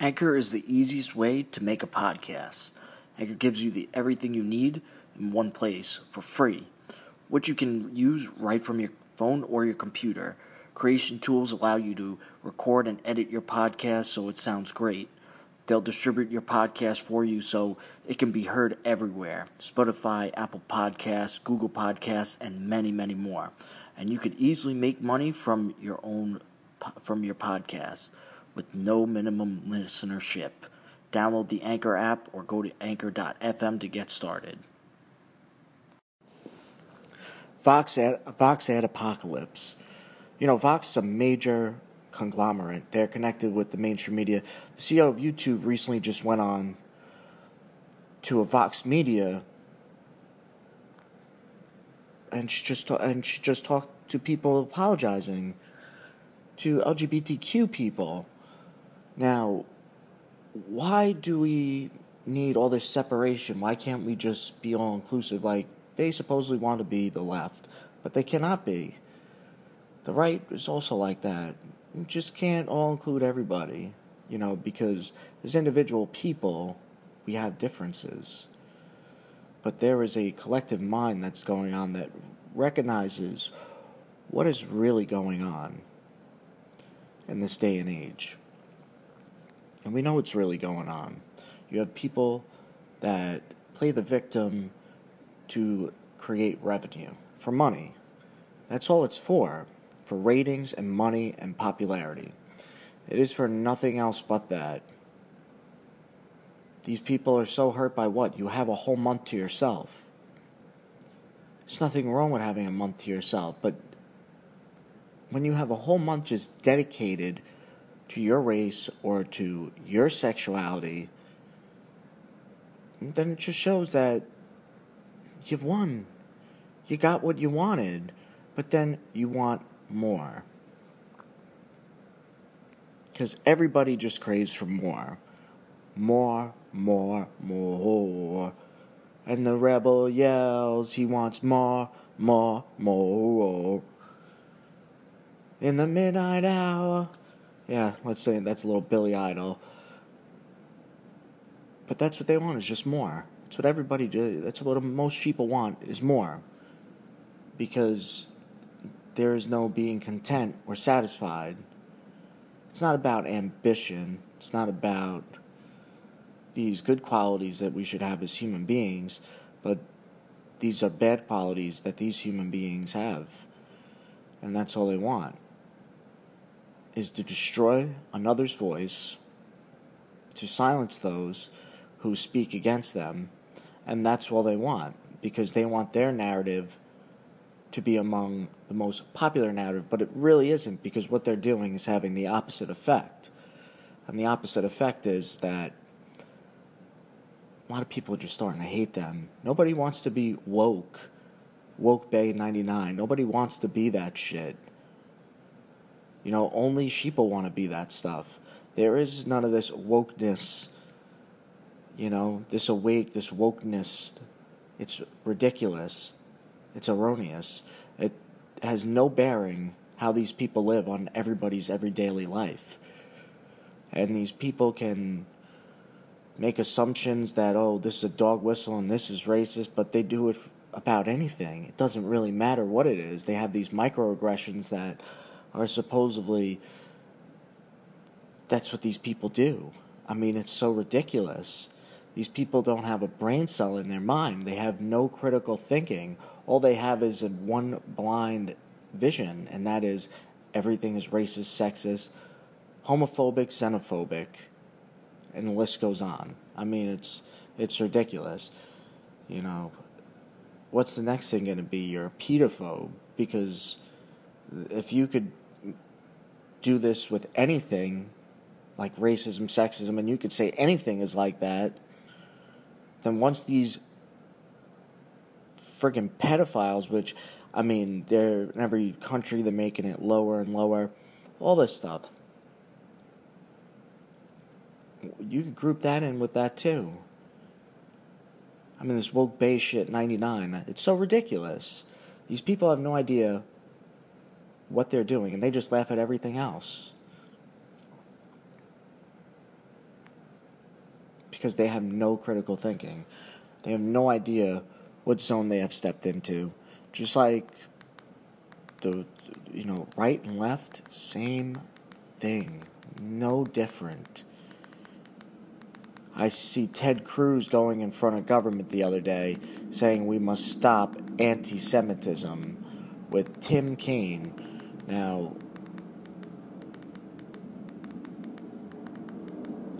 Anchor is the easiest way to make a podcast. Anchor gives you the everything you need in one place for free, which you can use right from your phone or your computer. Creation tools allow you to record and edit your podcast so it sounds great. They'll distribute your podcast for you so it can be heard everywhere Spotify, Apple Podcasts, Google Podcasts, and many, many more. And you could easily make money from your own from your podcast with no minimum listenership. Download the Anchor app or go to anchor.fm to get started. Vox ad, Vox ad apocalypse. You know, Vox is a major conglomerate. They're connected with the mainstream media. The CEO of YouTube recently just went on to a Vox Media, and she just and she just talked to people apologizing to LGBTQ people. Now, why do we need all this separation? Why can't we just be all inclusive? Like they supposedly want to be the left, but they cannot be. The right is also like that You just can't all include everybody, you know, because as individual people, we have differences. But there is a collective mind that's going on that recognizes what is really going on in this day and age. And we know what's really going on. You have people that play the victim to create revenue for money. That's all it's for for ratings and money and popularity. It is for nothing else but that. These people are so hurt by what? You have a whole month to yourself. There's nothing wrong with having a month to yourself, but when you have a whole month just dedicated to your race or to your sexuality, then it just shows that you've won. You got what you wanted, but then you want more. Because everybody just craves for more. More, more, more. And the rebel yells, he wants more, more, more. In the midnight hour. Yeah, let's say that's a little Billy Idol. But that's what they want is just more. That's what everybody do. That's what most people want is more. Because there is no being content or satisfied. It's not about ambition. It's not about these good qualities that we should have as human beings, but these are bad qualities that these human beings have. And that's all they want is to destroy another's voice, to silence those who speak against them, and that's all they want because they want their narrative to be among the most popular narrative, but it really isn't because what they're doing is having the opposite effect. And the opposite effect is that a lot of people are just starting to hate them. Nobody wants to be woke, woke Bay 99. Nobody wants to be that shit. You know, only sheeple want to be that stuff. There is none of this wokeness, you know, this awake, this wokeness. It's ridiculous. It's erroneous. It has no bearing how these people live on everybody's everyday life. And these people can make assumptions that, oh, this is a dog whistle and this is racist, but they do it about anything. It doesn't really matter what it is. They have these microaggressions that are supposedly. That's what these people do. I mean, it's so ridiculous. These people don't have a brain cell in their mind. They have no critical thinking all they have is a one blind vision, and that is everything is racist, sexist, homophobic, xenophobic, and the list goes on. I mean, it's it's ridiculous. You know, what's the next thing going to be? You're a pedophobe because if you could do this with anything, like racism, sexism, and you could say anything is like that, then once these friggin' pedophiles, which, I mean, they're in every country, they're making it lower and lower. All this stuff. You could group that in with that too. I mean, this woke bay shit 99, it's so ridiculous. These people have no idea what they're doing, and they just laugh at everything else. because they have no critical thinking. They have no idea what zone they have stepped into. Just like the you know, right and left, same thing. No different. I see Ted Cruz going in front of government the other day saying we must stop anti Semitism with Tim Kaine. Now,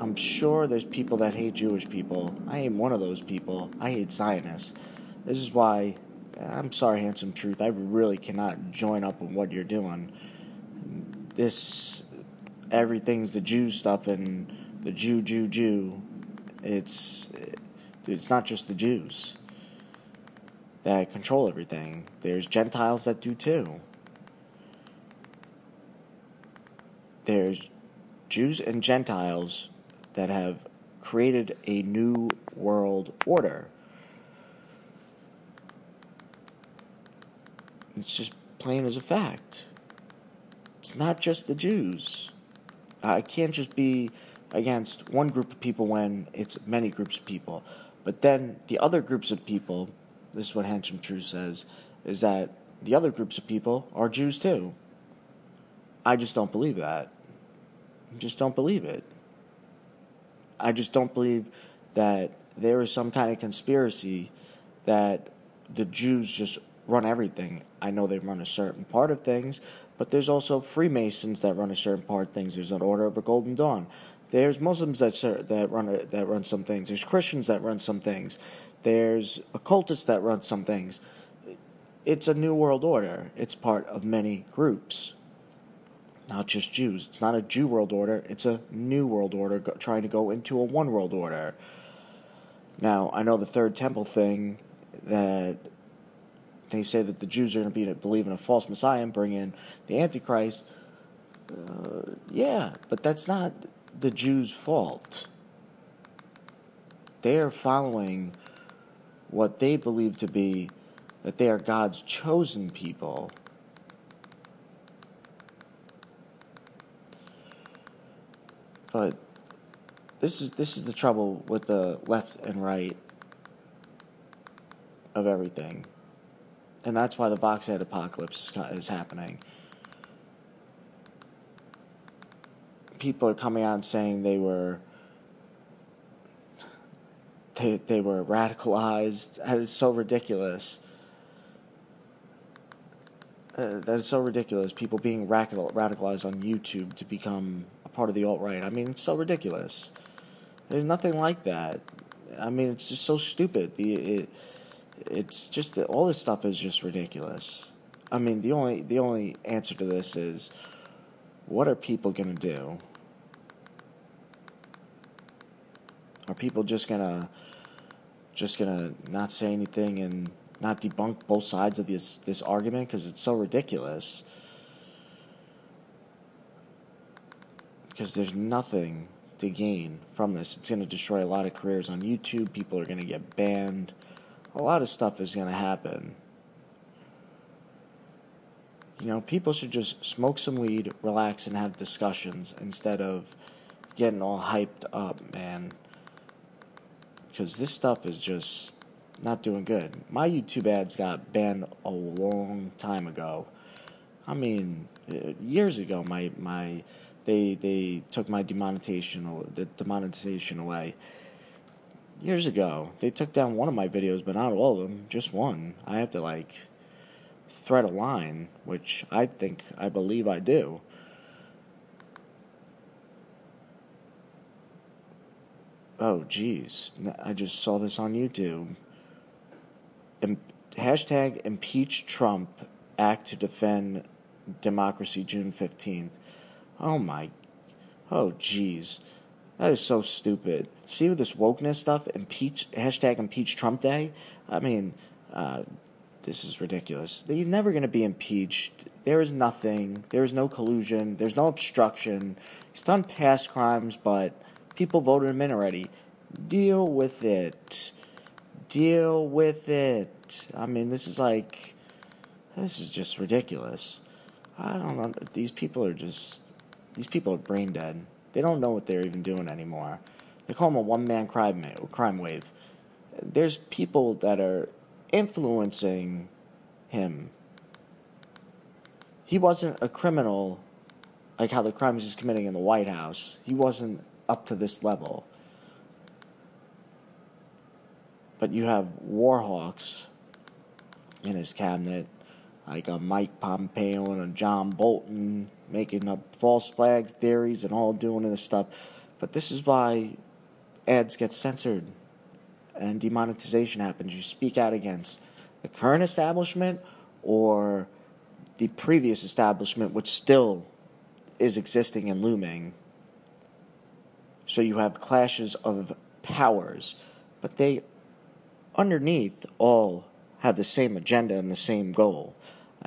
I'm sure there's people that hate Jewish people. I am one of those people. I hate Zionists. This is why, I'm sorry, Handsome Truth, I really cannot join up with what you're doing. This, everything's the Jew stuff and the Jew, Jew, Jew. It's, it's not just the Jews that control everything. There's Gentiles that do too. There's Jews and Gentiles that have created a new world order. It's just plain as a fact. It's not just the Jews. I can't just be against one group of people when it's many groups of people. But then the other groups of people, this is what Handsome Truth says, is that the other groups of people are Jews too. I just don't believe that. Just don't believe it. I just don't believe that there is some kind of conspiracy that the Jews just run everything. I know they run a certain part of things, but there's also Freemasons that run a certain part of things. There's an Order of a Golden Dawn. There's Muslims that that run that run some things. There's Christians that run some things. There's occultists that run some things. It's a new world order. It's part of many groups not just Jews. It's not a Jew world order, it's a new world order go, trying to go into a one world order. Now, I know the third temple thing that they say that the Jews are going to be believe in a false Messiah and bring in the Antichrist. Uh, yeah, but that's not the Jews' fault. They are following what they believe to be that they are God's chosen people But this is this is the trouble with the left and right of everything, and that's why the Vox ad apocalypse is happening. People are coming out and saying they were they they were radicalized. It's so ridiculous. Uh, that is so ridiculous. People being radical, radicalized on YouTube to become part of the alt right. I mean, it's so ridiculous. There's nothing like that. I mean, it's just so stupid. The it, it's just that all this stuff is just ridiculous. I mean, the only the only answer to this is, what are people gonna do? Are people just gonna just gonna not say anything and not debunk both sides of this this argument because it's so ridiculous? Because there's nothing to gain from this. It's going to destroy a lot of careers on YouTube. People are going to get banned. A lot of stuff is going to happen. You know, people should just smoke some weed, relax, and have discussions instead of getting all hyped up, man. Because this stuff is just not doing good. My YouTube ads got banned a long time ago. I mean, uh, years ago, my my they they took my demonetization the demonetization away years ago. They took down one of my videos, but not all of them, just one. I have to like thread a line, which I think I believe I do. Oh, jeez, I just saw this on YouTube. Im- hashtag impeach Trump act to defend democracy June 15th. Oh my, oh jeez, that is so stupid. See with this wokeness stuff, impeach hashtag impeach Trump Day. I mean, uh, this is ridiculous. He's never going to be impeached. There is nothing. There is no collusion. There's no obstruction. He's done past crimes, but people voted him in already. Deal with it. Deal with it. I mean, this is like, this is just ridiculous. I don't know. These people are just these people are brain dead. They don't know what they're even doing anymore. They call him a one man crime, crime wave. There's people that are influencing him. He wasn't a criminal like how the crimes he's committing in the White House. He wasn't up to this level. But you have warhawks in his cabinet, like a Mike Pompeo and a John Bolton, making up false flag theories and all doing this stuff. But this is why ads get censored and demonetization happens. You speak out against the current establishment or the previous establishment, which still is existing and looming. So you have clashes of powers, but they underneath all have the same agenda and the same goal,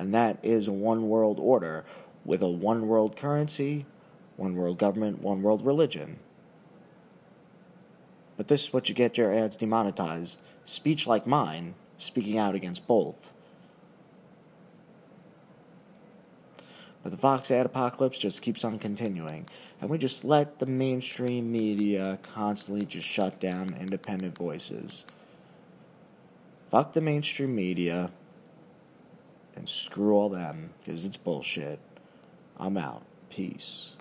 and that is a one world order with a one world currency, one world government, one world religion. But this is what you get your ads demonetized. Speech like mine, speaking out against both. But the Vox ad apocalypse just keeps on continuing. And we just let the mainstream media constantly just shut down independent voices. Fuck the mainstream media and screw all them because it's bullshit. I'm out. Peace.